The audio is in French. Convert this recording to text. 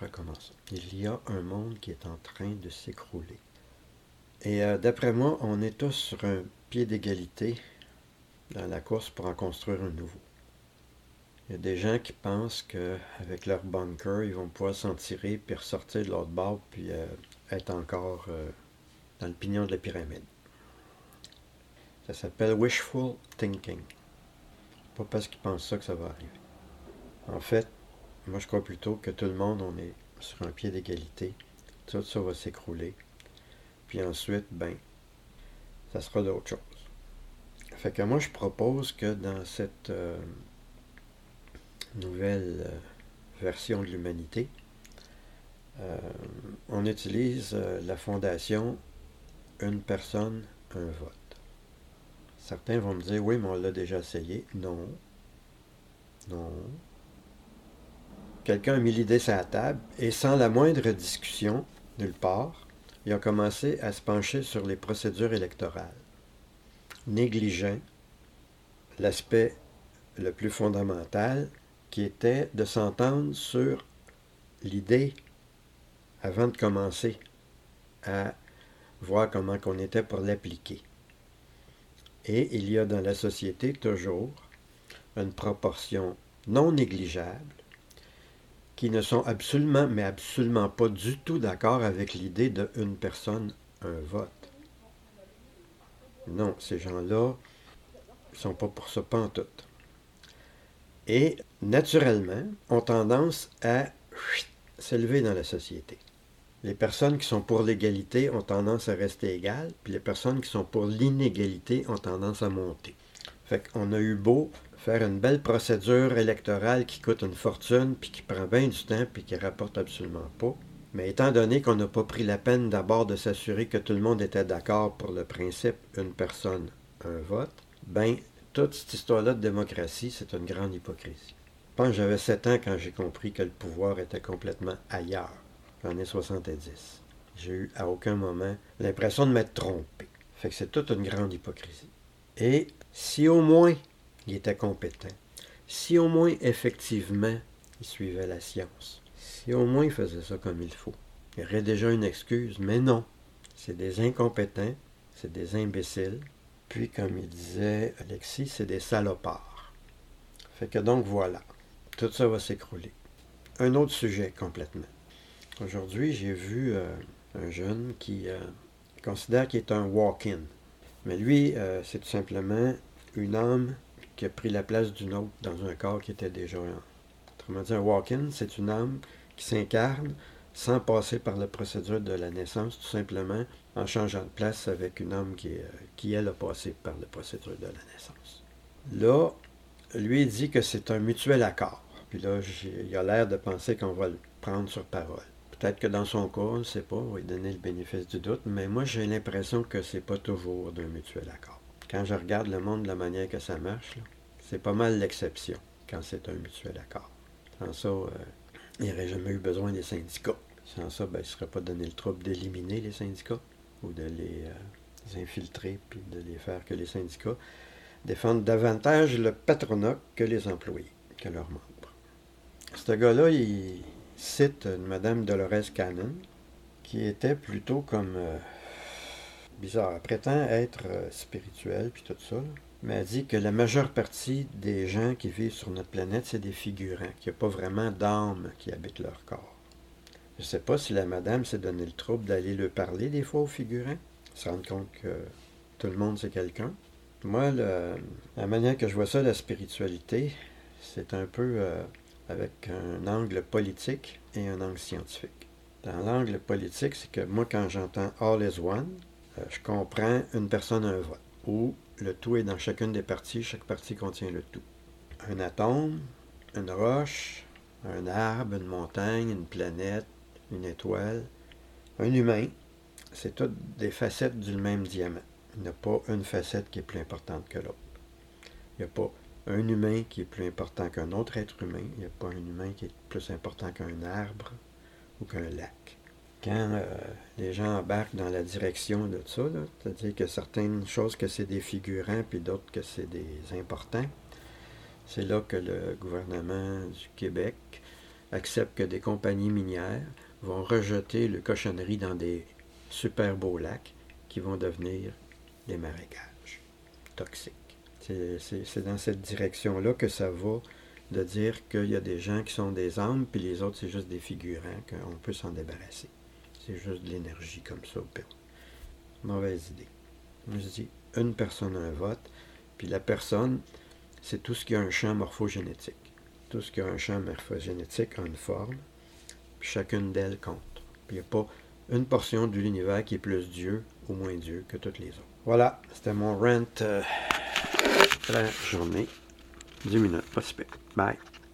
recommence. Il y a un monde qui est en train de s'écrouler. Et euh, d'après moi, on est tous sur un pied d'égalité dans la course pour en construire un nouveau. Il y a des gens qui pensent qu'avec leur bunker, ils vont pouvoir s'en tirer, puis ressortir de l'autre bord, puis euh, être encore euh, dans le pignon de la pyramide. Ça s'appelle wishful thinking. Pas parce qu'ils pensent ça que ça va arriver. En fait, moi je crois plutôt que tout le monde, on est sur un pied d'égalité. Tout ça va s'écrouler. Puis ensuite, ben, ça sera d'autres choses. Fait que moi je propose que dans cette euh, nouvelle euh, version de l'humanité, euh, on utilise la fondation une personne, un vote. Certains vont me dire, oui, mais on l'a déjà essayé. Non. Non. Quelqu'un a mis l'idée sur la table et sans la moindre discussion, nulle part, il a commencé à se pencher sur les procédures électorales, négligeant l'aspect le plus fondamental qui était de s'entendre sur l'idée avant de commencer à voir comment on était pour l'appliquer. Et il y a dans la société toujours une proportion non négligeable qui ne sont absolument, mais absolument pas du tout d'accord avec l'idée de une personne, un vote. Non, ces gens-là ne sont pas pour ça, tout et naturellement ont tendance à s'élever dans la société. Les personnes qui sont pour l'égalité ont tendance à rester égales, puis les personnes qui sont pour l'inégalité ont tendance à monter. Fait qu'on a eu beau faire une belle procédure électorale qui coûte une fortune, puis qui prend bien du temps, puis qui rapporte absolument pas. Mais étant donné qu'on n'a pas pris la peine d'abord de s'assurer que tout le monde était d'accord pour le principe une personne, un vote, ben toute cette histoire-là de démocratie, c'est une grande hypocrisie. Je pense j'avais 7 ans quand j'ai compris que le pouvoir était complètement ailleurs, J'en ai 70. J'ai eu à aucun moment l'impression de m'être trompé. Fait que c'est toute une grande hypocrisie. Et si au moins il était compétent, si au moins effectivement il suivait la science, si au moins il faisait ça comme il faut, il y aurait déjà une excuse, mais non. C'est des incompétents, c'est des imbéciles, puis, comme il disait Alexis, c'est des salopards. Fait que donc voilà, tout ça va s'écrouler. Un autre sujet complètement. Aujourd'hui, j'ai vu euh, un jeune qui euh, considère qu'il est un walk-in. Mais lui, euh, c'est tout simplement une âme qui a pris la place d'une autre dans un corps qui était déjà un. Autrement dit, un walk-in, c'est une âme qui s'incarne sans passer par la procédure de la naissance, tout simplement en changeant de place avec une âme qui, euh, qui, elle, a passé par la procédure de la naissance. Là, lui, il dit que c'est un mutuel accord. Puis là, il a l'air de penser qu'on va le prendre sur parole. Peut-être que dans son cas, on ne sait pas, on va lui donner le bénéfice du doute, mais moi, j'ai l'impression que c'est pas toujours d'un mutuel accord. Quand je regarde le monde de la manière que ça marche, c'est pas mal l'exception quand c'est un mutuel accord. Sans ça, euh, il n'y aurait jamais eu besoin des syndicats. Sans ça, ben, il ne serait pas donné le trouble d'éliminer les syndicats ou de les, euh, infiltrer puis de les faire que les syndicats défendent davantage le patronat que les employés, que leurs membres. Ce gars-là, il cite une Madame Dolores Cannon, qui était plutôt comme euh, bizarre. Elle prétend être euh, spirituelle puis tout ça, mais elle dit que la majeure partie des gens qui vivent sur notre planète, c'est des figurants, qu'il n'y a pas vraiment d'âme qui habite leur corps. Je ne sais pas si la madame s'est donné le trouble d'aller le parler des fois aux figurants, se rendre compte que tout le monde c'est quelqu'un. Moi, la manière que je vois ça, la spiritualité, c'est un peu euh, avec un angle politique et un angle scientifique. Dans l'angle politique, c'est que moi, quand j'entends All is One, je comprends une personne, un vote, où le tout est dans chacune des parties, chaque partie contient le tout. Un atome, une roche, un arbre, une montagne, une planète, une étoile. Un humain, c'est toutes des facettes du même diamant. Il n'y a pas une facette qui est plus importante que l'autre. Il n'y a pas un humain qui est plus important qu'un autre être humain. Il n'y a pas un humain qui est plus important qu'un arbre ou qu'un lac. Quand euh, les gens embarquent dans la direction de ça, c'est-à-dire que certaines choses que c'est des figurants, puis d'autres que c'est des importants, c'est là que le gouvernement du Québec acceptent que des compagnies minières vont rejeter le cochonnerie dans des super beaux lacs qui vont devenir des marécages toxiques. C'est dans cette direction-là que ça va de dire qu'il y a des gens qui sont des âmes, puis les autres, c'est juste des figurants, qu'on peut s'en débarrasser. C'est juste de l'énergie comme ça au Pérou. Mauvaise idée. Je dis, une personne, un vote, puis la personne, c'est tout ce qui a un champ morphogénétique. Tout ce qui a un champ morphogénétique a une forme, puis chacune d'elles compte. Puis il n'y a pas une portion de l'univers qui est plus Dieu ou moins Dieu que toutes les autres. Voilà, c'était mon rent euh, la journée. 10 minutes, pas super. Bye.